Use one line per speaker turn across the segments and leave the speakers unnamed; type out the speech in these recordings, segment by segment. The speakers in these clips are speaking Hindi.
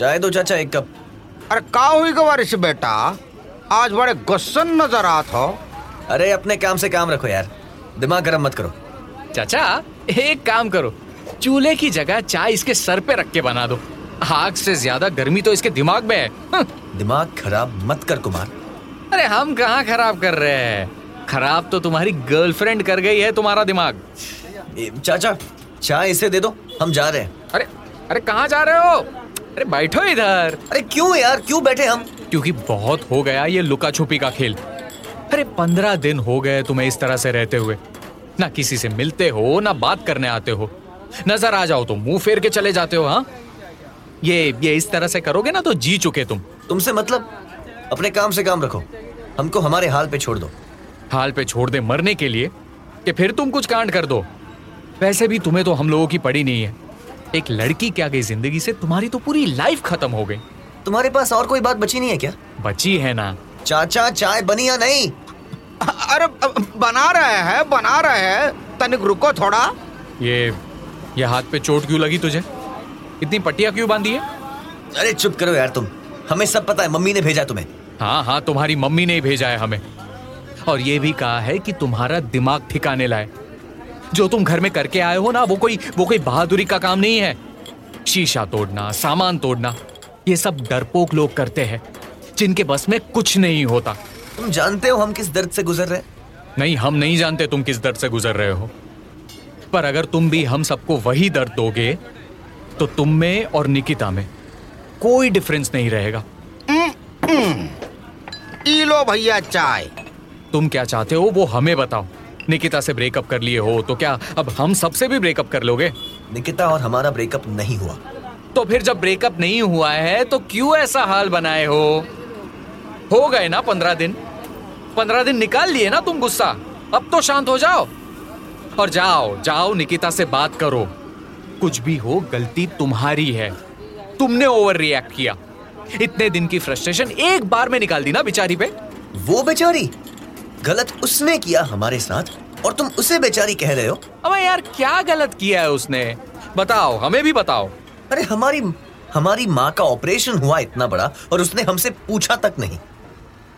चाय दो चाचा एक कप।
अरे का हुई गवारिश बेटा? आज बड़े गुस्सन नज़र आत हो।
अरे अपने काम से काम रखो यार। दिमाग गर्म मत करो।
चाचा एक काम करो। चूल्हे की जगह चाय इसके सर पे रख के बना दो। आग से ज़्यादा गर्मी तो इसके दिमाग में है।
दिमाग खराब मत कर कुमार।
अरे हम कहाँ खराब कर रहे हैं? खराब तो तुम्हारी गर्लफ्रेंड कर गई है तुम्हारा दिमाग।
चाचा चाय इसे दे दो। हम जा रहे हैं।
अरे अरे कहाँ जा रहे हो? अरे बैठो इधर।
अरे क्यों यार? क्यों बैठे हम?
क्योंकि बहुत हो गया ये लुका छुपी का खेल। अरे पंद्रह दिन हो गए तुम्हें इस तरह से रहते हुए। ना किसी से मिलते हो ना बात करने आते हो। नज़र आ जाओ तो मुँह फेर के चले जाते हो हाँ? ये ये इस तरह से करोगे ना तो जी चुके तुम।
तुमसे मतलब अपने काम से काम रखो। हमको हमारे हाल पे छोड़ दो।
हाल पे छोड़ दे मरने के लिए कि फिर तुम कुछ कांड कर दो। वैसे भी तुम्हें तो हम लोगों की पड़ी नहीं है। एक लड़की क्या गई ज़िंदगी से? तुम्हारी तो पूरी लाइफ खत्म हो गई।
तुम्हारे पास और कोई बात बची नहीं है क्या?
बची है ना।
चाचा चाय बनी या नहीं?
अरे बना रहे हैं बना रहे हैं। तनिक रुको थोड़ा।
ये ये हाथ पे चोट क्यों लगी तुझे? इतनी पट्टियाँ क्यों बांधी है?
अरे चुप करो यार तुम। हमें सब पता है मम्मी ने भेजा तुम्हें।
हाँ हाँ तुम्हारी मम्मी ने ही भेजा है हमें। और ये भी कहा है कि तुम्हारा दिमाग ठिकाने लाए। जो तुम घर में करके आए हो ना वो कोई वो कोई बहादुरी का काम नहीं है। शीशा तोड़ना सामान तोड़ना ये सब डरपोक लोग करते हैं जिनके बस में कुछ नहीं होता।
तुम जानते हो हम किस दर्द से गुजर रहे हैं?
नहीं हम नहीं जानते तुम किस दर्द से गुजर रहे हो। पर अगर तुम भी हम सबको वही दर्द दोगे तो तुम में और निकिता में कोई डिफरेंस नहीं रहेगा।
लो भैया चाय।
तुम क्या चाहते हो वो हमें बताओ। निकिता से ब्रेकअप कर लिए हो तो क्या अब हम सबसे भी ब्रेकअप कर लोगे?
निकिता और हमारा ब्रेकअप नहीं हुआ।
तो फिर जब ब्रेकअप नहीं हुआ है तो क्यों ऐसा हाल बनाए हो? हो गए ना पंद्रह दिन। पंद्रह दिन निकाल लिए ना तुम गुस्सा। अब तो शांत हो जाओ। और जाओ जाओ निकिता से बात करो। कुछ भी हो गलती तुम्हारी है। तुमने ओवर रिएक्ट किया। इतने दिन की फ्रस्ट्रेशन एक बार में निकाल दी ना बेचारी पे।
वो बेचारी? गलत उसने किया हमारे साथ और तुम उसे बेचारी कह रहे हो।
अबे यार क्या गलत किया है उसने? बताओ हमें भी बताओ।
अरे हमारी हमारी माँ का ऑपरेशन हुआ इतना बड़ा और उसने हमसे पूछा तक नहीं।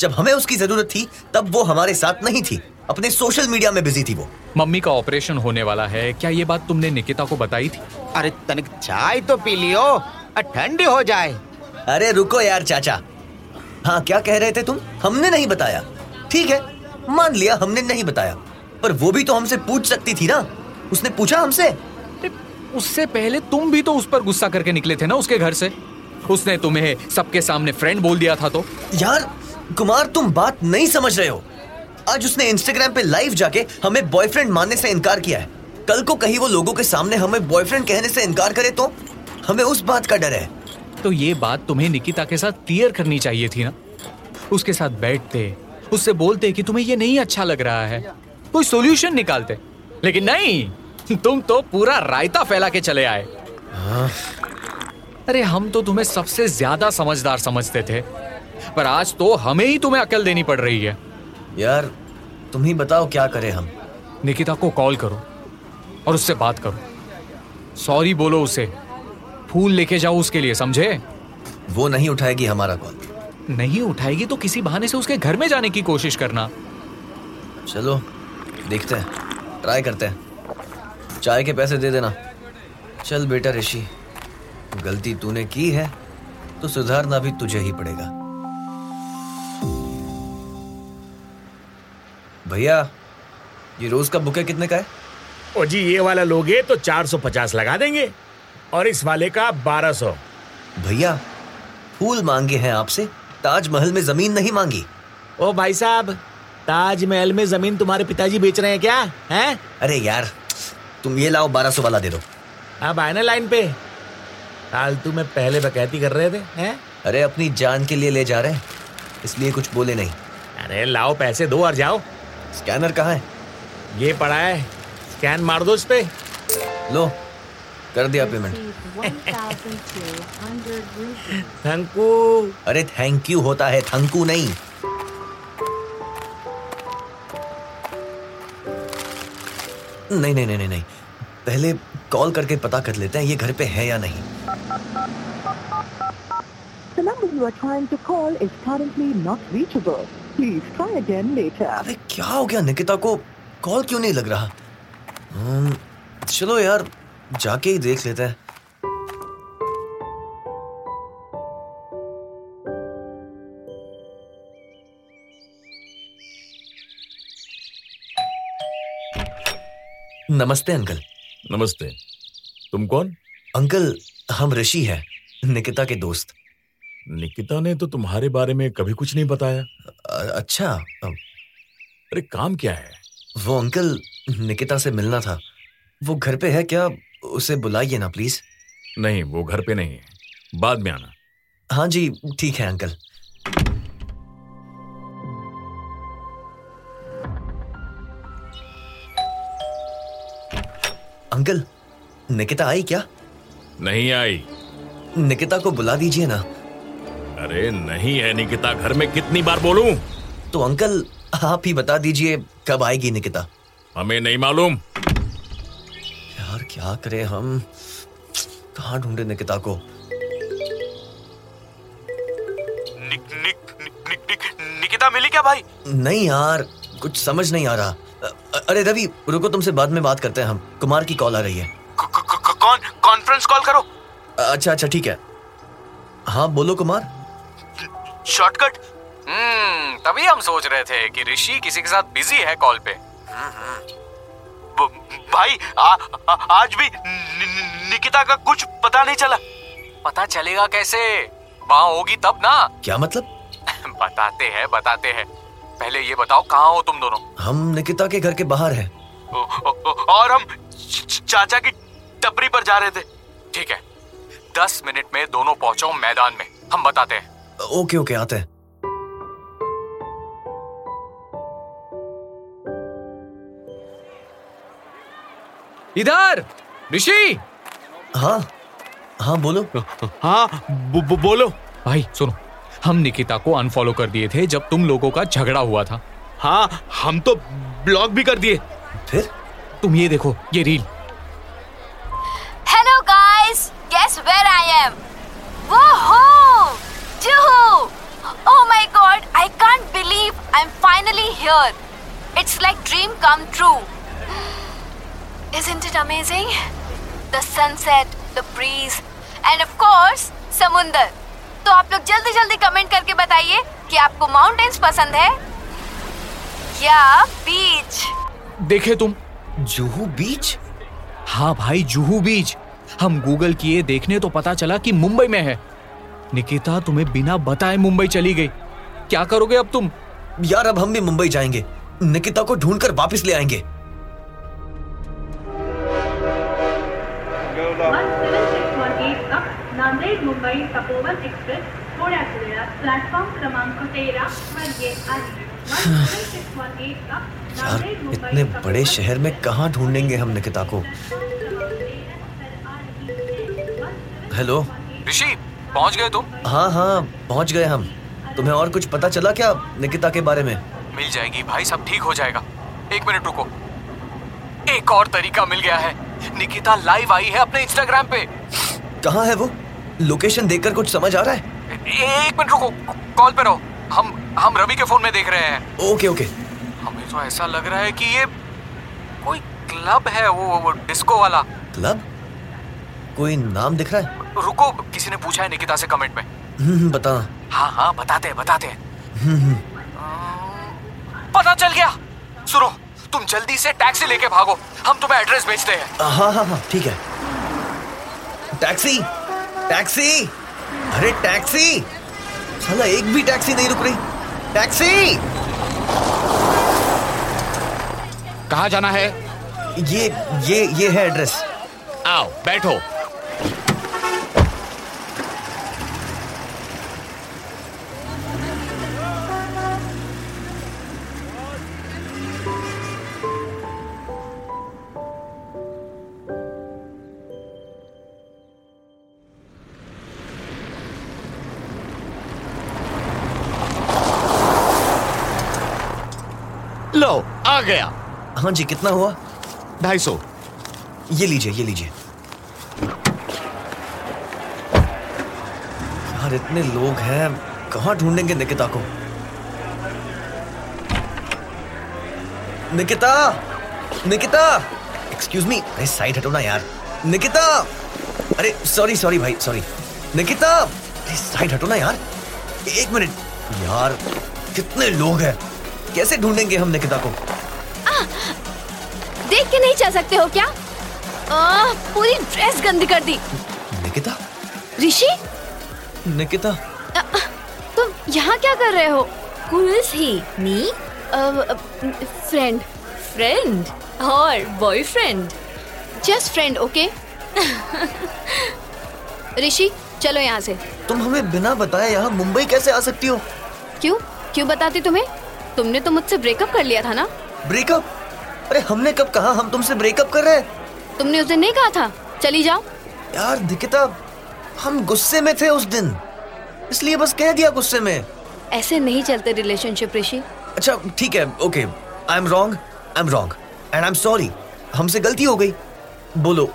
जब हमें उसकी ज़रूरत थी तब वो हमारे साथ नहीं थी। अपने सोशल मीडिया में बिज़ी थी वो।
मम्मी का ऑपरेशन होने वाला है। क्या ये बात तुमने निकिता को बताई थी?
अरे तनिक चाय तो पी लियो ठंडी हो जाए।
अरे रुको यार चाचा। हाँ क्या कह रहे थे तुम? हमने नहीं बताया। ठीक है मान लिया हमने नहीं बताया। पर वो भी तो हमसे पूछ सकती थी ना। उसने पूछा हमसे?
उससे पहले तुम भी तो उस पर गुस्सा करके निकले थे ना उसके घर से। उसने तुम्हें सबके सामने फ्रेंड बोल दिया था तो।
यार कुमार तुम बात नहीं समझ रहे हो। आज उसने इंस्टाग्राम पे लाइव जाके हमें बॉयफ्रेंड मानने से इनकार किया है। कल को कहीं वो लोगों के सामने हमें बॉयफ्रेंड कहने से इनकार करे तो? हमें उस बात का डर है।
तो ये बात तुम्हें निकिता के साथ क्लियर करनी चाहिए थी ना? उसके साथ बैठते उससे बोलते कि तुम्हें ये नहीं अच्छा लग रहा है। कोई सोल्यूशन निकालते। लेकिन नहीं तुम तो पूरा रायता फैला के चले आए। अरे हम तो तुम्हें सबसे ज़्यादा समझदार समझते थे। पर आज तो हमें ही तुम्हें अकल देनी पड़ रही है।
यार तुम ही बताओ क्या करें हम।
निकिता को कॉल करो और उससे बात करो। सॉरी बोलो उसे। फूल लेके जाओ उसके लिए समझे?
वो नहीं उठाएगी हमारा कॉल।
नहीं उठाएगी तो किसी बहाने से उसके घर में जाने की कोशिश करना।
चलो देखते हैं। ट्राई करते हैं। चाय के पैसे दे देना। चल बेटा ऋषि गलती तूने की है तो सुधारना भी तुझे ही पड़ेगा। भैया ये रोज का बुके कितने का है?
ओ जी ये वाला लोगे तो 450 लगा देंगे और इस वाले का 1200
भैया फूल मांगे हैं आपसे? ताजमहल में ज़मीन नहीं मांगी।
ओ भाई साहब ताजमहल में ज़मीन तुम्हारे पिताजी बेच रहे हैं क्या? हैं?
अरे यार तुम ये लाओ बारह सौ वाला दे दो।
अब आए ना लाइन पे। फालतू में पहले बकैती कर रहे थे हैं?
अरे अपनी जान के लिए ले जा रहे हैं इसलिए कुछ बोले नहीं।
अरे लाओ पैसे दो और जाओ।
स्कैनर कहाँ है?
ये पड़ा है स्कैन मार दो इस पे।
लो। कर दिया पेमेंट
थैंकू।
अरे थैंक यू होता है थंकू नहीं। नहीं नहीं नहीं नहीं नहीं। पहले कॉल करके पता कर लेते हैं ये घर पे है या नहीं।
You are trying to call is currently not reachable. Please try again later.
अबे क्या हो गया निकिता को कॉल क्यों नहीं लग रहा? हम्म, चलो यार जाके ही देख लेते हैं। नमस्ते अंकल।
नमस्ते। तुम कौन?
अंकल हम ऋषि हैं निकिता के दोस्त।
निकिता ने तो तुम्हारे बारे में कभी कुछ नहीं बताया।
अ- अच्छा अ,
अरे काम क्या है?
वो अंकल निकिता से मिलना था। वो घर पे है क्या? उसे बुलाइए ना प्लीज़
नहीं वो घर पे नहीं है। बाद में आना।
हाँ जी ठीक है अंकल अंकल निकिता आई क्या?
नहीं आई।
निकिता को बुला दीजिए ना।
अरे नहीं है निकिता घर में कितनी बार बोलूँ?
तो अंकल आप ही बता दीजिए कब आएगी निकिता।
हमें नहीं मालूम।
क्या करें हम? कहाँ ढूंढे निकिता को?
निक, निक, निक, निक, निक, निकिता मिली क्या भाई?
नहीं यार कुछ समझ नहीं आ रहा। अरे रवि रुको तुमसे बाद में बात करते हैं हम। कुमार की कॉल आ रही है।
क- क- क- कौन? कॉन्फ्रेंस कॉल करो।
अच्छा अच्छा ठीक है। हाँ बोलो कुमार।
शॉर्टकट?
हम्म तभी हम सोच रहे थे कि ऋषि किसी के साथ बिज़ी है कॉल पे।
ब- भाई आ, आ, आज भी नि, नि, निकिता का कुछ पता नहीं चला।
पता चलेगा कैसे? वहाँ होगी तब ना।
क्या मतलब?
बताते हैं बताते हैं। पहले ये बताओ कहाँ हो तुम दोनों?
हम निकिता के घर के बाहर हैं।
और हम चाचा की टपरी पर जा रहे थे।
ठीक है। दस मिनट में दोनों पहुंचो मैदान में। हम बताते हैं।
ओके ओके आते हैं।
इधर ऋषि।
हाँ हाँ बोलो।
हाँ बो, बो, बोलो।
भाई सुनो हम निकिता को अनफॉलो कर दिए थे जब तुम लोगों का झगड़ा हुआ था।
हाँ हम तो ब्लॉक भी कर दिए।
फिर?
तुम ये देखो ये reel
hello guys guess where I am वो हो my god I can't believe I am finally here it's like dream come true Isn't it amazing? The sunset, the breeze, and of course, समुंदर. तो आप लोग जल्दी जल्दी कमेंट करके बताइए कि आपको माउंटेन्स पसंद है या बीच
देखे तुम
जुहू बीच
हाँ भाई जुहू बीच हम गूगल किए देखने तो पता चला कि मुंबई में है। निकिता तुम्हें बिना बताए मुंबई चली गई। क्या करोगे अब तुम?
यार अब हम भी मुंबई जाएँगे। निकिता को ढूंढकर वापस ले आएँगे।
मुंबई तपोवन एक्सप्रेस थोड्याच वेळात प्लॅटफॉर्म क्रमांक तेरा वर येत आहे
यार इतने बड़े शहर में कहाँ ढूंढेंगे हम निकिता को? हेलो
ऋषि पहुँच गए तुम?
हाँ हाँ पहुँच गए हम। तुम्हें और कुछ पता चला क्या निकिता के बारे में?
मिल जाएगी भाई सब ठीक हो जाएगा। एक मिनट रुको। एक और तरीका मिल गया है। निकिता लाइव आई है अपने इंस्टाग्राम पे।
कहाँ है वो? लोकेशन देखकर कुछ समझ आ रहा है?
एक मिनट रुको कॉल पे रहो। हम हम रवि के फ़ोन में देख रहे हैं।
Okay okay.
हमें तो ऐसा लग रहा है कि ये कोई क्लब है वो, वो डिस्को वाला।
क्लब? कोई नाम दिख रहा है?
रुको किसी ने पूछा है निकिता से कमेंट में।
हम्म, हम्म, बता।
हाँ हाँ बताते हैं बताते हैं। पता चल गया। सुनो तुम जल्दी से टैक्सी लेके भागो। हम तुम्हें एड्रेस भेजते हैं।
हाँ हाँ हाँ ठीक है। टैक्सी? टैक्सी? अरे टैक्सी? साला एक भी टैक्सी नहीं रुक रही। टैक्सी?
कहा जाना है?
ये ये ये है एड्रेस।
आओ बैठो। आ गया।
हाँ जी कितना हुआ?
ढाई सौ।
ये लीजिए ये लीजिए। यार इतने लोग हैं कहाँ ढूंढेंगे निकिता को? निकिता! निकिता! एक्सक्यूज मी अरे साइड हटो ना यार। निकिता! अरे सॉरी सॉरी भाई सॉरी निकिता! अरे साइड हटो ना यार। एक मिनट। यार कितने लोग हैं? कैसे ढूंढेंगे हम निकिता को?
देख के नहीं चल सकते हो क्या? आ, पूरी ड्रेस गंदी कर दी।
निकिता?
ऋषि?
निकिता?
तुम यहाँ क्या कर रहे हो? Who is he? Friend friend और boyfriend just friend okay Rishi चलो यहाँ से।
तुम हमें बिना बताए यहाँ मुंबई कैसे आ सकती हो?
क्यों? क्यों बताती तुम्हें? तुमने तो मुझसे ब्रेकअप कर लिया था ना?
ब्रेकअप अरे हमने कब कहा हम तुमसे ब्रेकअप कर रहे हैं?
तुमने उस दिन नहीं कहा था? चली जाओ।
यार निकिता हम गुस्से में थे उस दिन। इसलिए बस कह दिया गुस्से में।
ऐसे नहीं चलते रिलेशनशिप ऋषि।
अच्छा ठीक है okay I am wrong I am wrong and I am sorry हमसे गलती हो गई। बोलो।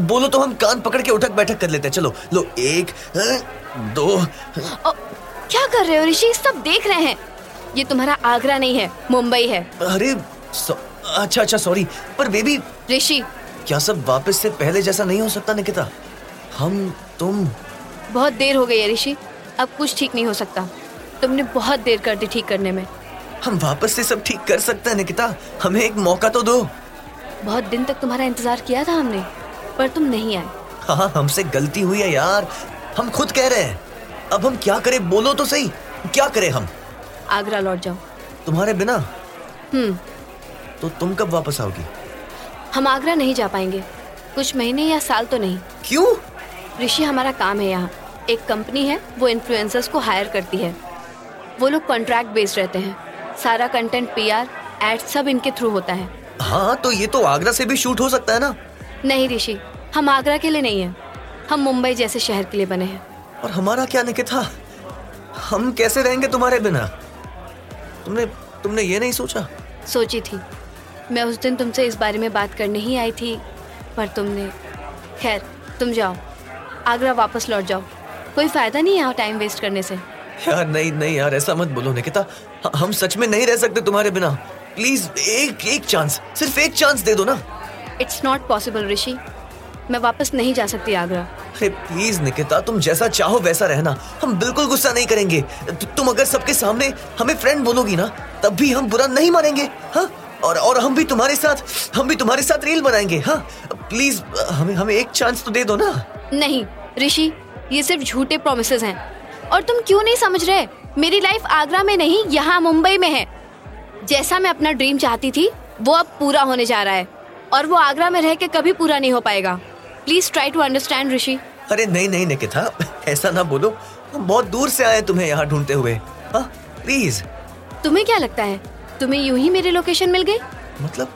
बोलो तो हम कान पकड़ के उठक बैठक कर लेते हैं। चलो लो एक दो।
ओ, क्या कर रहे हो ऋषि? सब देख रहे हैं। ये तुम्हारा आगरा नहीं है मुंबई है।
अरे अच्छा अच्छा सॉरी पर बेबी
ऋषि।
क्या सब वापस से पहले जैसा नहीं हो सकता निकिता? हम तुम।
बहुत देर हो गई है ऋषि। अब कुछ ठीक नहीं हो सकता। तुमने बहुत देर कर दी ठीक करने में।
हम वापस से सब ठीक कर सकते हैं निकिता। हमें एक मौका तो दो।
बहुत दिन तक तुम्हारा इंतज़ार किया था हमने पर तुम नहीं आए।
हाँ हमसे गलती हुई है यार। हम खुद कह रहे हैं। अब हम क्या करें बोलो तो सही। क्या करें हम?
आगरा लौट जाओ।
तुम्हारे बिना?
हम्म।
तो तुम कब वापस आओगी?
हम आगरा नहीं जा पाएँगे। कुछ महीने या साल तो नहीं।
क्यों?
ऋषि हमारा काम है यहाँ। एक कंपनी है वो इन्फ्लुएंसर्स को हायर करती है। वो लोग कॉन्ट्रैक्ट बेस्ड रहते हैं। सारा कंटेंट पीआर एड सब इनके थ्रू होता है।
हाँ तो ये तो आगरा से भी शूट हो सकता है ना?
नहीं ऋषि हम आगरा के लिए नहीं है। हम मुंबई जैसे शहर के लिए बने हैं।
और हमारा क्या निकिता हम कैसे रहेंगे तुम्हारे बिना? तुमने तुमने ये नहीं सोचा?
सोची थी। मैं उस दिन तुमसे इस बारे में बात करने ही आई थी पर तुमने खैर तुम जाओ आगरा वापस लौट जाओ। कोई फ़ायदा नहीं है टाइम वेस्ट करने से।
यार नहीं नहीं यार ऐसा मत बोलो निकिता। हम सच में नहीं रह सकते तुम्हारे बिना। प्लीज़ एक एक चांस सिर्फ़ एक चांस दे दो ना।
इट्स नॉट पॉसिबल ऋषि मैं वापस नहीं जा सकती आगरा।
अरे प्लीज़ निकिता तुम जैसा चाहो वैसा रहना। हम बिल्कुल गुस्सा नहीं करेंगे। तु, तुम अगर सबके सामने हमें फ्रेंड बोलोगी ना तब भी हम बुरा नहीं मानेंगे हाँ? और और हम भी तुम्हारे साथ हम भी तुम्हारे साथ रील बनाएँगे हाँ? प्लीज़ हमें हमें एक चांस तो दे दो ना।
नहीं ऋषि ये सिर्फ़ झूठे प्रोमिस हैं। और तुम क्यों नहीं समझ रहे? मेरी लाइफ आगरा में नहीं यहाँ मुंबई में है। जैसा मैं अपना ड्रीम चाहती थी वो अब पूरा होने जा रहा है। और वो आगरा में रह के कभी पूरा नहीं हो पाएगा। Please try to understand Rishi
अरे नहीं नहीं निकिता ऐसा ना बोलो। हम बहुत दूर से आए तुम्हें यहाँ ढूंढते हुए। हाँ प्लीज़
तुम्हें क्या लगता है? तुम्हें यूँ ही मेरी लोकेशन मिल गई?
मतलब?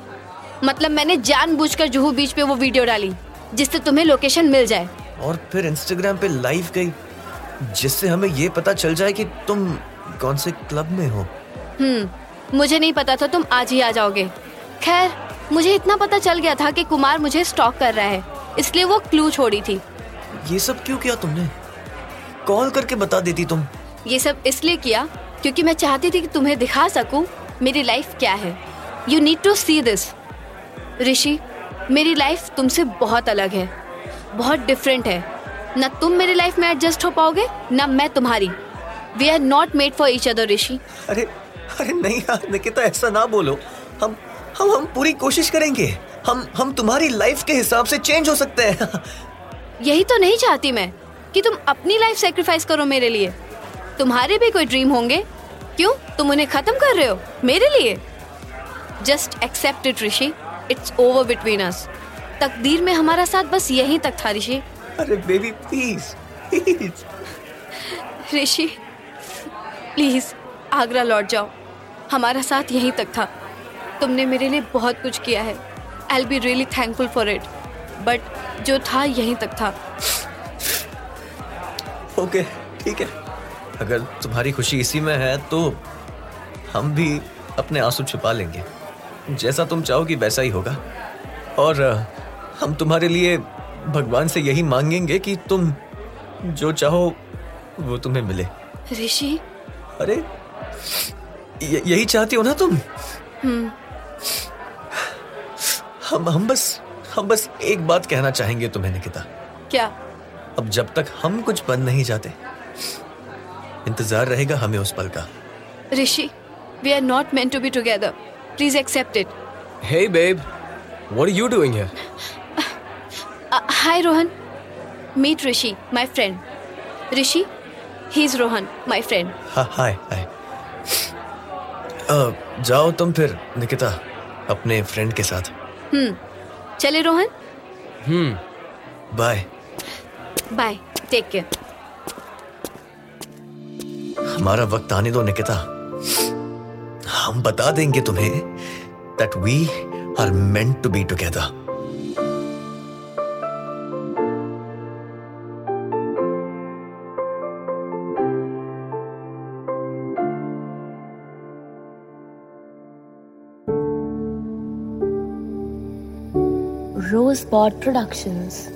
मतलब मैंने जानबूझकर जुहू बीच पे वो वीडियो डाली जिससे तुम्हें लोकेशन मिल जाए।
और फिर इंस्टाग्राम पे लाइव गई जिससे हमें ये पता चल जाए कि तुम कौन से क्लब में हो।
हम्म मुझे नहीं पता था तुम आज ही आ जाओगे। खैर मुझे इतना पता चल गया था कि कुमार मुझे स्टॉक कर रहा है। इसलिए वो क्लू छोड़ी थी।
ये सब क्यों किया तुमने? कॉल करके बता देती तुम।
ये सब इसलिए किया क्योंकि मैं चाहती थी कि तुम्हें दिखा सकूँ मेरी लाइफ क्या है। You need to see this Rishi मेरी लाइफ तुमसे बहुत अलग है। बहुत डिफरेंट है। न तुम मेरी लाइफ में एडजस्ट हो पाओगे न मैं तुम्हारी। We are not made for each other Rishi.
अरे अरे नहीं यार निकिता ऐसा ना बोलो। हम हम हम पूरी कोशिश करेंगे। हम हम तुम्हारी लाइफ के हिसाब से चेंज हो सकते हैं।
यही तो नहीं चाहती मैं कि तुम अपनी लाइफ सेक्रीफाइस करो मेरे लिए। तुम्हारे भी कोई ड्रीम होंगे? क्यों? तुम उन्हें खत्म कर रहे हो मेरे लिए? Just accept it Rishi it's over between us तकदीर में हमारा साथ बस यहीं तक था ऋषि।
अरे baby please please
Rishi please Agra लौट जाओ। हमारा साथ यहीं तक था। तुमने मेरे लिए बहुत कुछ किया है। I be really thankful for it but जो था यहीं तक था।
ओके ठीक है। अगर तुम्हारी खुशी इसी में है तो हम भी अपने आँसू छुपा लेंगे। जैसा तुम चाहोगी वैसा ही होगा। और हम तुम्हारे लिए भगवान से यही मांगेंगे कि तुम जो चाहो वो तुम्हें मिले।
ऋषि?
अरे यही चाहती हो ना तुम? हम हम बस हम बस एक बात कहना चाहेंगे तुम्हें निकिता।
क्या?
अब जब तक हम कुछ बन नहीं जाते इंतज़ार रहेगा हमें उस पल का।
Rishi we are not meant to be together please accept it
Hey, babe. What are you doing here?
Hi Rohan meet Rishi my friend Rishi he is Rohan my friend
हाँ हाय हाय जाओ तुम फिर निकिता अपने फ्रेंड के साथ।
चले Rohan.
Hmm bye
bye take care
हमारा वक्त आने दो निकिता। हम बता देंगे तुम्हें that we are meant to be together
Spot Productions.